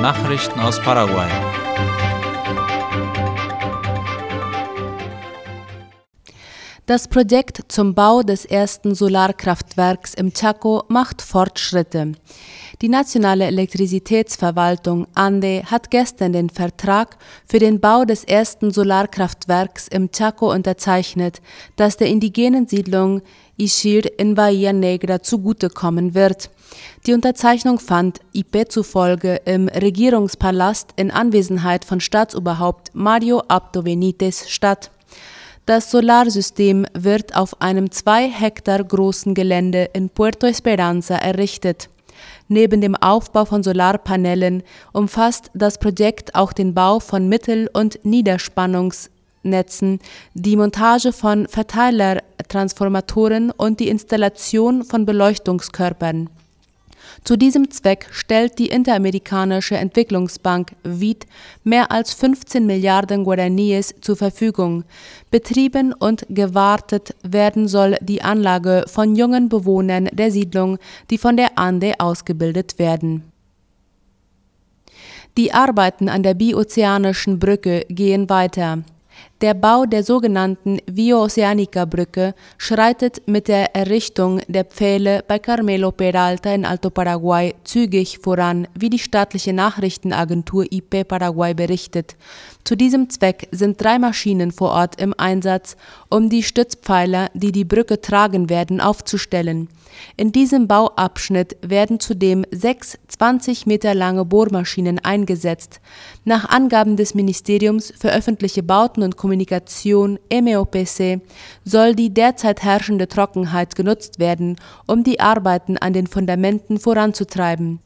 Nachrichten aus Paraguay. Das Projekt zum Bau des ersten Solarkraftwerks im Chaco macht Fortschritte. Die nationale Elektrizitätsverwaltung ANDE hat gestern den Vertrag für den Bau des ersten Solarkraftwerks im Chaco unterzeichnet, das der indigenen Siedlung Ishir in Bahia Negra zugutekommen wird. Die Unterzeichnung fand IP zufolge im Regierungspalast in Anwesenheit von Staatsoberhaupt Mario Abdo Benitez statt. Das Solarsystem wird auf einem zwei Hektar großen Gelände in Puerto Esperanza errichtet. Neben dem Aufbau von Solarpanelen umfasst das Projekt auch den Bau von Mittel- und Niederspannungsnetzen, die Montage von Verteilertransformatoren und die Installation von Beleuchtungskörpern. Zu diesem Zweck stellt die Interamerikanische Entwicklungsbank (WID) mehr als 15 Milliarden Guaraníes zur Verfügung. Betrieben und gewartet werden soll die Anlage von jungen Bewohnern der Siedlung, die von der ANDE ausgebildet werden. Die Arbeiten an der Biozeanischen Brücke gehen weiter der Bau der sogenannten Via-Oceanica-Brücke schreitet mit der Errichtung der Pfähle bei Carmelo Peralta in Alto Paraguay zügig voran, wie die staatliche Nachrichtenagentur IP Paraguay berichtet. Zu diesem Zweck sind drei Maschinen vor Ort im Einsatz, um die Stützpfeiler, die die Brücke tragen werden, aufzustellen. In diesem Bauabschnitt werden zudem sechs 20 Meter lange Bohrmaschinen eingesetzt. Nach Angaben des Ministeriums für öffentliche Bauten und Kommunikation MEOPC soll die derzeit herrschende Trockenheit genutzt werden, um die Arbeiten an den Fundamenten voranzutreiben.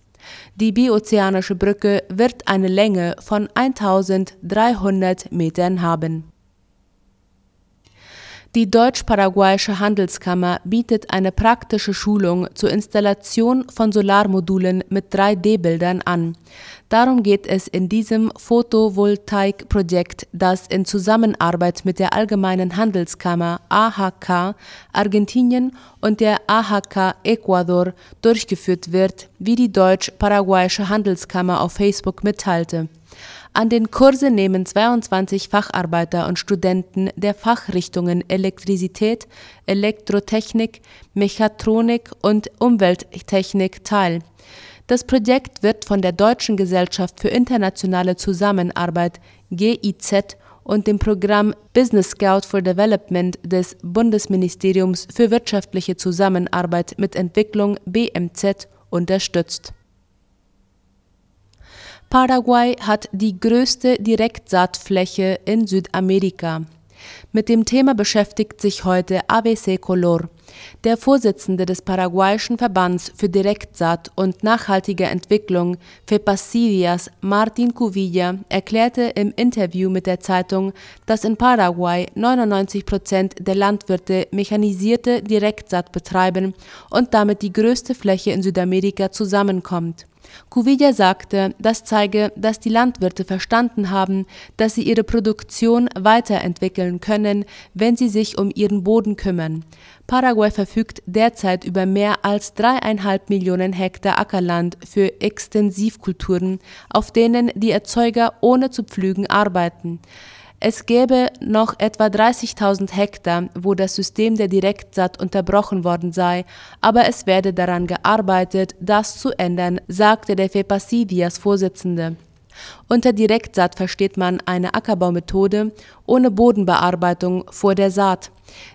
Die biozeanische Brücke wird eine Länge von 1300 Metern haben die Deutsch-Paraguayische Handelskammer bietet eine praktische Schulung zur Installation von Solarmodulen mit 3D-Bildern an. Darum geht es in diesem Photovoltaik-Projekt, das in Zusammenarbeit mit der Allgemeinen Handelskammer AHK Argentinien und der AHK Ecuador durchgeführt wird, wie die Deutsch-Paraguayische Handelskammer auf Facebook mitteilte an den Kursen nehmen 22 Facharbeiter und Studenten der Fachrichtungen Elektrizität, Elektrotechnik, Mechatronik und Umwelttechnik teil. Das Projekt wird von der Deutschen Gesellschaft für internationale Zusammenarbeit GIZ und dem Programm Business Scout for Development des Bundesministeriums für wirtschaftliche Zusammenarbeit mit Entwicklung BMZ unterstützt Paraguay hat die größte Direktsaatfläche in Südamerika. Mit dem Thema beschäftigt sich heute ABC Color. Der Vorsitzende des paraguayischen Verbands für Direktsaat und nachhaltige Entwicklung FEPASIDIAS, Martin Cuvilla, erklärte im Interview mit der Zeitung, dass in Paraguay 99 Prozent der Landwirte mechanisierte Direktsaat betreiben und damit die größte Fläche in Südamerika zusammenkommt. Cuvilla sagte, das zeige, dass die Landwirte verstanden haben, dass sie ihre Produktion weiterentwickeln können, wenn sie sich um ihren Boden kümmern. Paraguay verfügt derzeit über mehr als dreieinhalb Millionen Hektar Ackerland für Extensivkulturen, auf denen die Erzeuger ohne zu pflügen arbeiten. Es gäbe noch etwa 30.000 Hektar, wo das System der Direktsaat unterbrochen worden sei, aber es werde daran gearbeitet, das zu ändern, sagte der FEPASIDIAS Vorsitzende. Unter Direktsaat versteht man eine Ackerbaumethode ohne Bodenbearbeitung vor der Saat.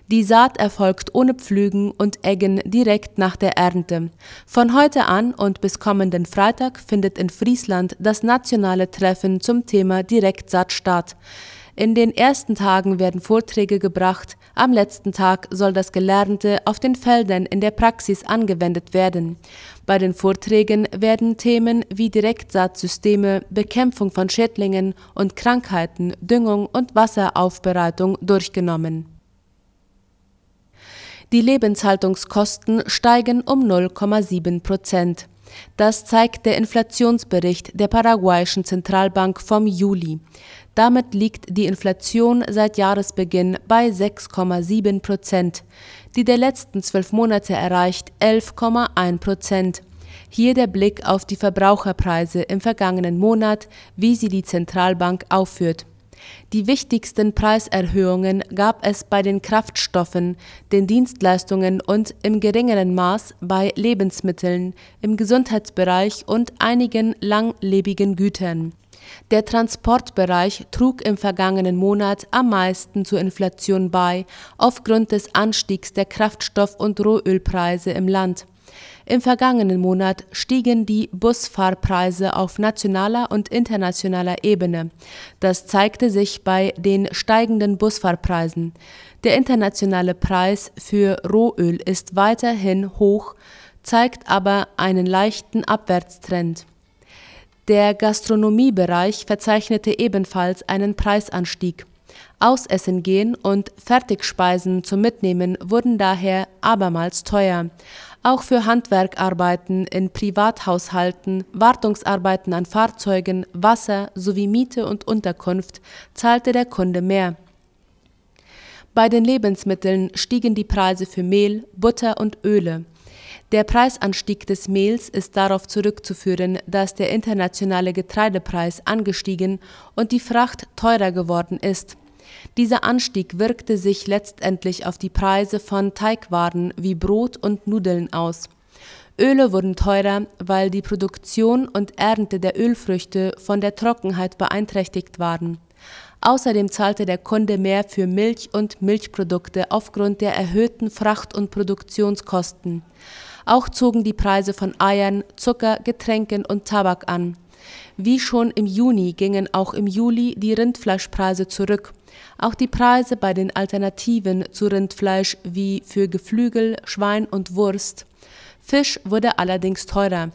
Die Saat erfolgt ohne Pflügen und Eggen direkt nach der Ernte. Von heute an und bis kommenden Freitag findet in Friesland das nationale Treffen zum Thema Direktsaat statt. In den ersten Tagen werden Vorträge gebracht, am letzten Tag soll das Gelernte auf den Feldern in der Praxis angewendet werden. Bei den Vorträgen werden Themen wie Direktsaatsysteme, Bekämpfung von Schädlingen und Krankheiten, Düngung und Wasseraufbereitung durchgenommen. Die Lebenshaltungskosten steigen um 0,7 Prozent. Das zeigt der Inflationsbericht der paraguayischen Zentralbank vom Juli. Damit liegt die Inflation seit Jahresbeginn bei 6,7 Prozent. Die der letzten zwölf Monate erreicht 11,1 Prozent. Hier der Blick auf die Verbraucherpreise im vergangenen Monat, wie sie die Zentralbank aufführt. Die wichtigsten Preiserhöhungen gab es bei den Kraftstoffen, den Dienstleistungen und im geringeren Maß bei Lebensmitteln, im Gesundheitsbereich und einigen langlebigen Gütern. Der Transportbereich trug im vergangenen Monat am meisten zur Inflation bei, aufgrund des Anstiegs der Kraftstoff- und Rohölpreise im Land. Im vergangenen Monat stiegen die Busfahrpreise auf nationaler und internationaler Ebene. Das zeigte sich bei den steigenden Busfahrpreisen. Der internationale Preis für Rohöl ist weiterhin hoch, zeigt aber einen leichten Abwärtstrend. Der Gastronomiebereich verzeichnete ebenfalls einen Preisanstieg. Ausessen gehen und Fertigspeisen zum Mitnehmen wurden daher abermals teuer. Auch für Handwerkarbeiten in Privathaushalten, Wartungsarbeiten an Fahrzeugen, Wasser sowie Miete und Unterkunft zahlte der Kunde mehr. Bei den Lebensmitteln stiegen die Preise für Mehl, Butter und Öle. Der Preisanstieg des Mehls ist darauf zurückzuführen, dass der internationale Getreidepreis angestiegen und die Fracht teurer geworden ist. Dieser Anstieg wirkte sich letztendlich auf die Preise von Teigwaren wie Brot und Nudeln aus. Öle wurden teurer, weil die Produktion und Ernte der Ölfrüchte von der Trockenheit beeinträchtigt waren. Außerdem zahlte der Kunde mehr für Milch und Milchprodukte aufgrund der erhöhten Fracht- und Produktionskosten. Auch zogen die Preise von Eiern, Zucker, Getränken und Tabak an. Wie schon im Juni gingen auch im Juli die Rindfleischpreise zurück. Auch die Preise bei den Alternativen zu Rindfleisch wie für Geflügel, Schwein und Wurst. Fisch wurde allerdings teurer.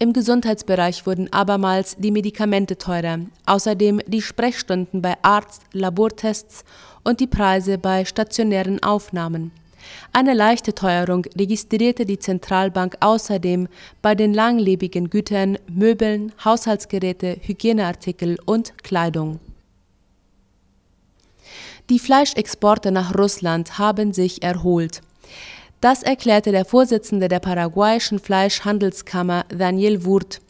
Im Gesundheitsbereich wurden abermals die Medikamente teurer, außerdem die Sprechstunden bei Arzt, Labortests und die Preise bei stationären Aufnahmen. Eine leichte Teuerung registrierte die Zentralbank außerdem bei den langlebigen Gütern, Möbeln, Haushaltsgeräte, Hygieneartikel und Kleidung. Die Fleischexporte nach Russland haben sich erholt. Das erklärte der Vorsitzende der paraguayischen Fleischhandelskammer Daniel Wurt.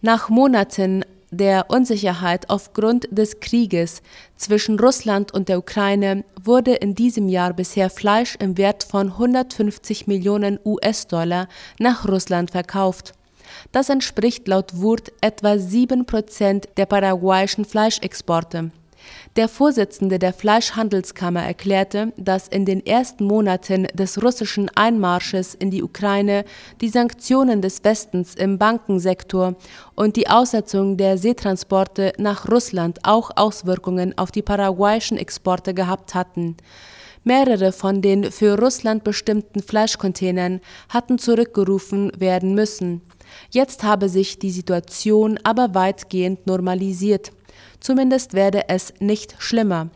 Nach Monaten der Unsicherheit aufgrund des Krieges zwischen Russland und der Ukraine wurde in diesem Jahr bisher Fleisch im Wert von 150 Millionen US-Dollar nach Russland verkauft. Das entspricht laut Wurt etwa sieben Prozent der paraguayischen Fleischexporte. Der Vorsitzende der Fleischhandelskammer erklärte, dass in den ersten Monaten des russischen Einmarsches in die Ukraine die Sanktionen des Westens im Bankensektor und die Aussetzung der Seetransporte nach Russland auch Auswirkungen auf die paraguayischen Exporte gehabt hatten. Mehrere von den für Russland bestimmten Fleischcontainern hatten zurückgerufen werden müssen. Jetzt habe sich die Situation aber weitgehend normalisiert. Zumindest werde es nicht schlimmer.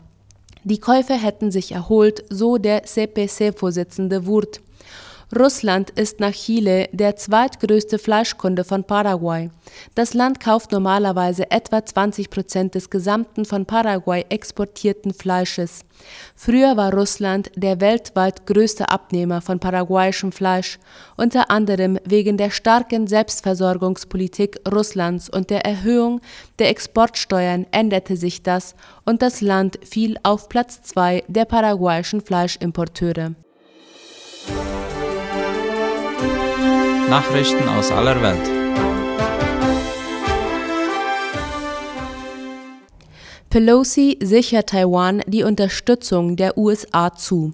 Die Käufe hätten sich erholt, so der CPC-Vorsitzende Wurt. Russland ist nach Chile der zweitgrößte Fleischkunde von Paraguay. Das Land kauft normalerweise etwa 20 Prozent des gesamten von Paraguay exportierten Fleisches. Früher war Russland der weltweit größte Abnehmer von paraguayischem Fleisch, unter anderem wegen der starken Selbstversorgungspolitik Russlands und der Erhöhung der Exportsteuern änderte sich das und das Land fiel auf Platz zwei der paraguayischen Fleischimporteure. Nachrichten aus aller Welt. Pelosi sichert Taiwan die Unterstützung der USA zu.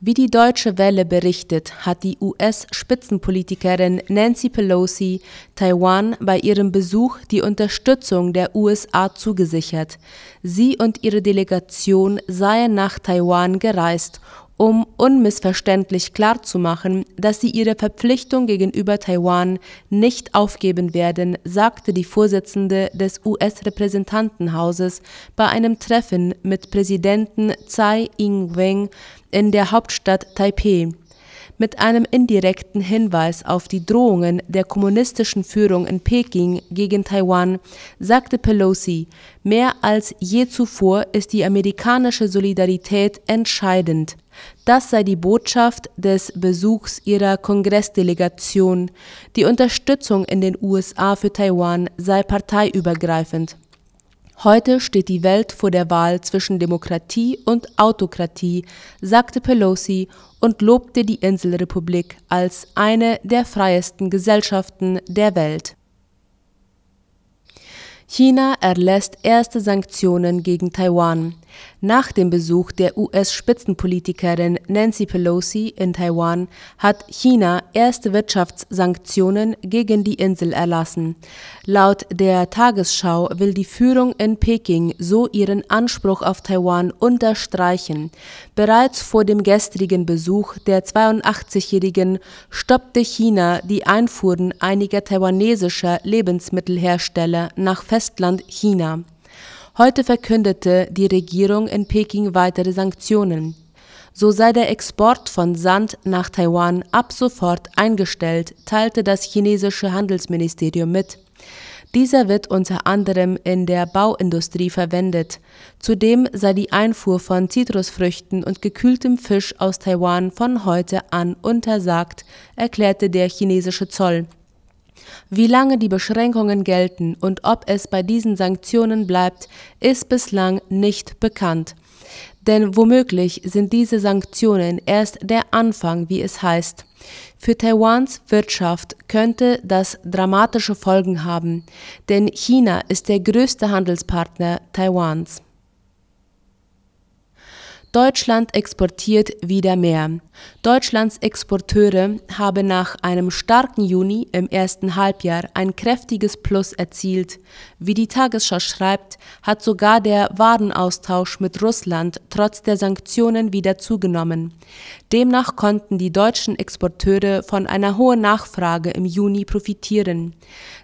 Wie die Deutsche Welle berichtet, hat die US-Spitzenpolitikerin Nancy Pelosi Taiwan bei ihrem Besuch die Unterstützung der USA zugesichert. Sie und ihre Delegation seien nach Taiwan gereist, um unmissverständlich klarzumachen, dass sie ihre Verpflichtung gegenüber Taiwan nicht aufgeben werden, sagte die Vorsitzende des US-Repräsentantenhauses bei einem Treffen mit Präsidenten Tsai Ing-wen in der Hauptstadt Taipeh mit einem indirekten Hinweis auf die Drohungen der kommunistischen Führung in Peking gegen Taiwan sagte Pelosi, mehr als je zuvor ist die amerikanische Solidarität entscheidend. Das sei die Botschaft des Besuchs ihrer Kongressdelegation. Die Unterstützung in den USA für Taiwan sei parteiübergreifend. Heute steht die Welt vor der Wahl zwischen Demokratie und Autokratie, sagte Pelosi und lobte die Inselrepublik als eine der freiesten Gesellschaften der Welt. China erlässt erste Sanktionen gegen Taiwan. Nach dem Besuch der US-Spitzenpolitikerin Nancy Pelosi in Taiwan hat China erste Wirtschaftssanktionen gegen die Insel erlassen. Laut der Tagesschau will die Führung in Peking so ihren Anspruch auf Taiwan unterstreichen. Bereits vor dem gestrigen Besuch der 82-Jährigen stoppte China die Einfuhren einiger taiwanesischer Lebensmittelhersteller nach Festland China. Heute verkündete die Regierung in Peking weitere Sanktionen. So sei der Export von Sand nach Taiwan ab sofort eingestellt, teilte das chinesische Handelsministerium mit. Dieser wird unter anderem in der Bauindustrie verwendet. Zudem sei die Einfuhr von Zitrusfrüchten und gekühltem Fisch aus Taiwan von heute an untersagt, erklärte der chinesische Zoll. Wie lange die Beschränkungen gelten und ob es bei diesen Sanktionen bleibt, ist bislang nicht bekannt. Denn womöglich sind diese Sanktionen erst der Anfang, wie es heißt. Für Taiwans Wirtschaft könnte das dramatische Folgen haben, denn China ist der größte Handelspartner Taiwans. Deutschland exportiert wieder mehr. Deutschlands Exporteure haben nach einem starken Juni im ersten Halbjahr ein kräftiges Plus erzielt. Wie die Tagesschau schreibt, hat sogar der Warenaustausch mit Russland trotz der Sanktionen wieder zugenommen. Demnach konnten die deutschen Exporteure von einer hohen Nachfrage im Juni profitieren.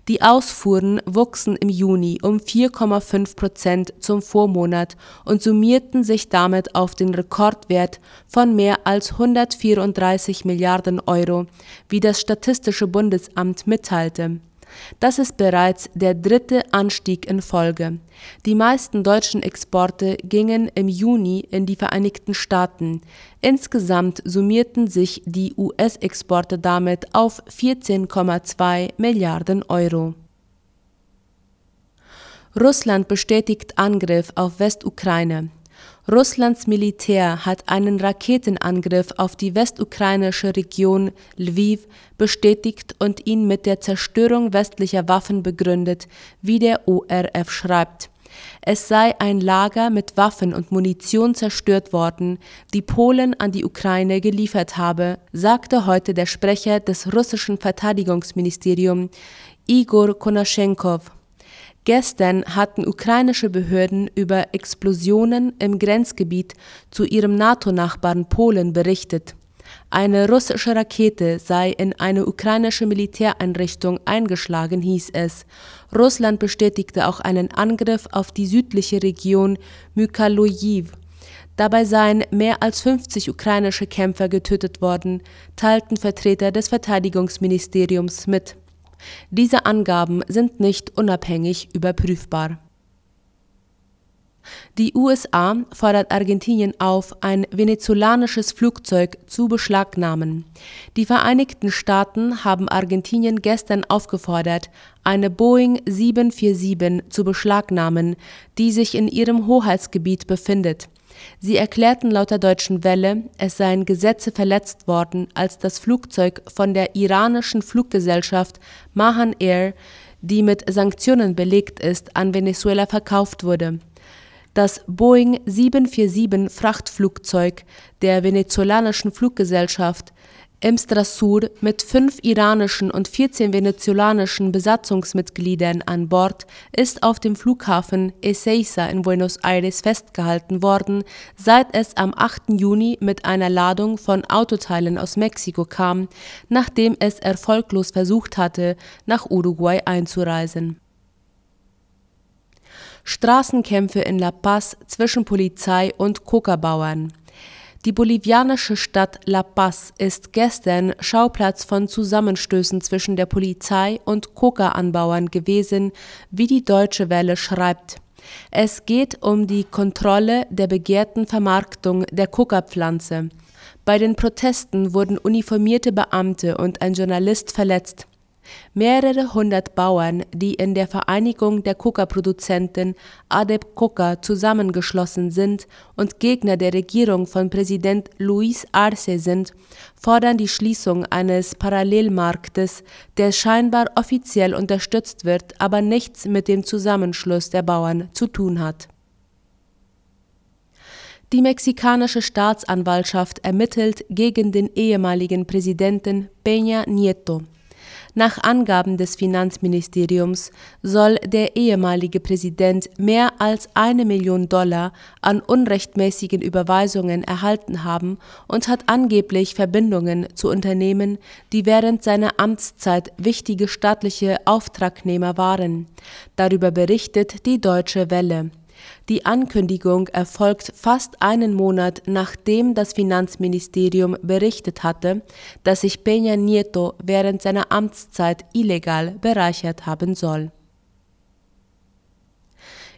Die Ausfuhren wuchsen im Juni um 4,5 Prozent zum Vormonat und summierten sich damit auf den Rekordwert von mehr als 134 Milliarden Euro, wie das Statistische Bundesamt mitteilte. Das ist bereits der dritte Anstieg in Folge. Die meisten deutschen Exporte gingen im Juni in die Vereinigten Staaten. Insgesamt summierten sich die US-Exporte damit auf 14,2 Milliarden Euro. Russland bestätigt Angriff auf Westukraine. Russlands Militär hat einen Raketenangriff auf die westukrainische Region Lviv bestätigt und ihn mit der Zerstörung westlicher Waffen begründet, wie der ORF schreibt. Es sei ein Lager mit Waffen und Munition zerstört worden, die Polen an die Ukraine geliefert habe, sagte heute der Sprecher des russischen Verteidigungsministeriums Igor Konaschenkov. Gestern hatten ukrainische Behörden über Explosionen im Grenzgebiet zu ihrem NATO-Nachbarn Polen berichtet. Eine russische Rakete sei in eine ukrainische Militäreinrichtung eingeschlagen, hieß es. Russland bestätigte auch einen Angriff auf die südliche Region Mykalojiv. Dabei seien mehr als 50 ukrainische Kämpfer getötet worden, teilten Vertreter des Verteidigungsministeriums mit. Diese Angaben sind nicht unabhängig überprüfbar. Die USA fordert Argentinien auf, ein venezolanisches Flugzeug zu beschlagnahmen. Die Vereinigten Staaten haben Argentinien gestern aufgefordert, eine Boeing 747 zu beschlagnahmen, die sich in ihrem Hoheitsgebiet befindet. Sie erklärten laut der Deutschen Welle, es seien Gesetze verletzt worden, als das Flugzeug von der iranischen Fluggesellschaft Mahan Air, die mit Sanktionen belegt ist, an Venezuela verkauft wurde. Das Boeing 747 Frachtflugzeug der venezolanischen Fluggesellschaft im Strasur mit fünf iranischen und 14 venezolanischen Besatzungsmitgliedern an Bord ist auf dem Flughafen Ezeiza in Buenos Aires festgehalten worden, seit es am 8. Juni mit einer Ladung von Autoteilen aus Mexiko kam, nachdem es erfolglos versucht hatte, nach Uruguay einzureisen. Straßenkämpfe in La Paz zwischen Polizei und Coca-Bauern die bolivianische Stadt La Paz ist gestern Schauplatz von Zusammenstößen zwischen der Polizei und Coca-Anbauern gewesen, wie die Deutsche Welle schreibt. Es geht um die Kontrolle der begehrten Vermarktung der Coca-Pflanze. Bei den Protesten wurden uniformierte Beamte und ein Journalist verletzt. Mehrere hundert Bauern, die in der Vereinigung der Coca-Produzenten ADEP Coca zusammengeschlossen sind und Gegner der Regierung von Präsident Luis Arce sind, fordern die Schließung eines Parallelmarktes, der scheinbar offiziell unterstützt wird, aber nichts mit dem Zusammenschluss der Bauern zu tun hat. Die mexikanische Staatsanwaltschaft ermittelt gegen den ehemaligen Präsidenten Peña Nieto. Nach Angaben des Finanzministeriums soll der ehemalige Präsident mehr als eine Million Dollar an unrechtmäßigen Überweisungen erhalten haben und hat angeblich Verbindungen zu Unternehmen, die während seiner Amtszeit wichtige staatliche Auftragnehmer waren. Darüber berichtet die Deutsche Welle. Die Ankündigung erfolgt fast einen Monat nachdem das Finanzministerium berichtet hatte, dass sich Peña Nieto während seiner Amtszeit illegal bereichert haben soll.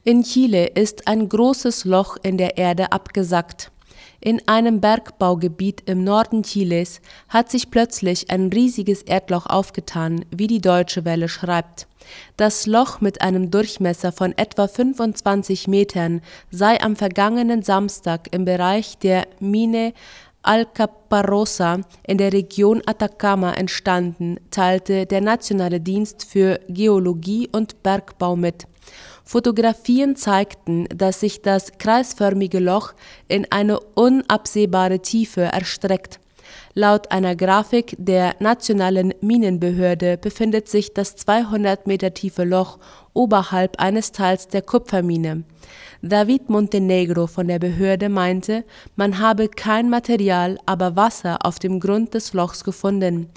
In Chile ist ein großes Loch in der Erde abgesackt. In einem Bergbaugebiet im Norden Chiles hat sich plötzlich ein riesiges Erdloch aufgetan, wie die Deutsche Welle schreibt. Das Loch mit einem Durchmesser von etwa 25 Metern sei am vergangenen Samstag im Bereich der Mine Alcaparrosa in der Region Atacama entstanden, teilte der Nationale Dienst für Geologie und Bergbau mit. Fotografien zeigten, dass sich das kreisförmige Loch in eine unabsehbare Tiefe erstreckt. Laut einer Grafik der Nationalen Minenbehörde befindet sich das 200 Meter tiefe Loch oberhalb eines Teils der Kupfermine. David Montenegro von der Behörde meinte, man habe kein Material, aber Wasser auf dem Grund des Lochs gefunden.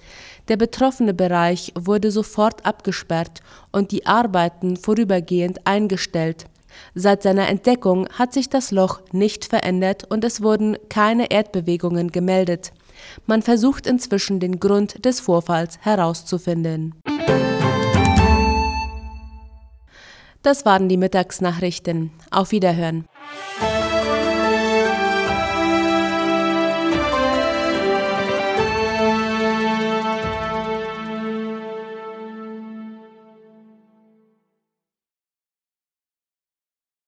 Der betroffene Bereich wurde sofort abgesperrt und die Arbeiten vorübergehend eingestellt. Seit seiner Entdeckung hat sich das Loch nicht verändert und es wurden keine Erdbewegungen gemeldet. Man versucht inzwischen den Grund des Vorfalls herauszufinden. Das waren die Mittagsnachrichten. Auf Wiederhören.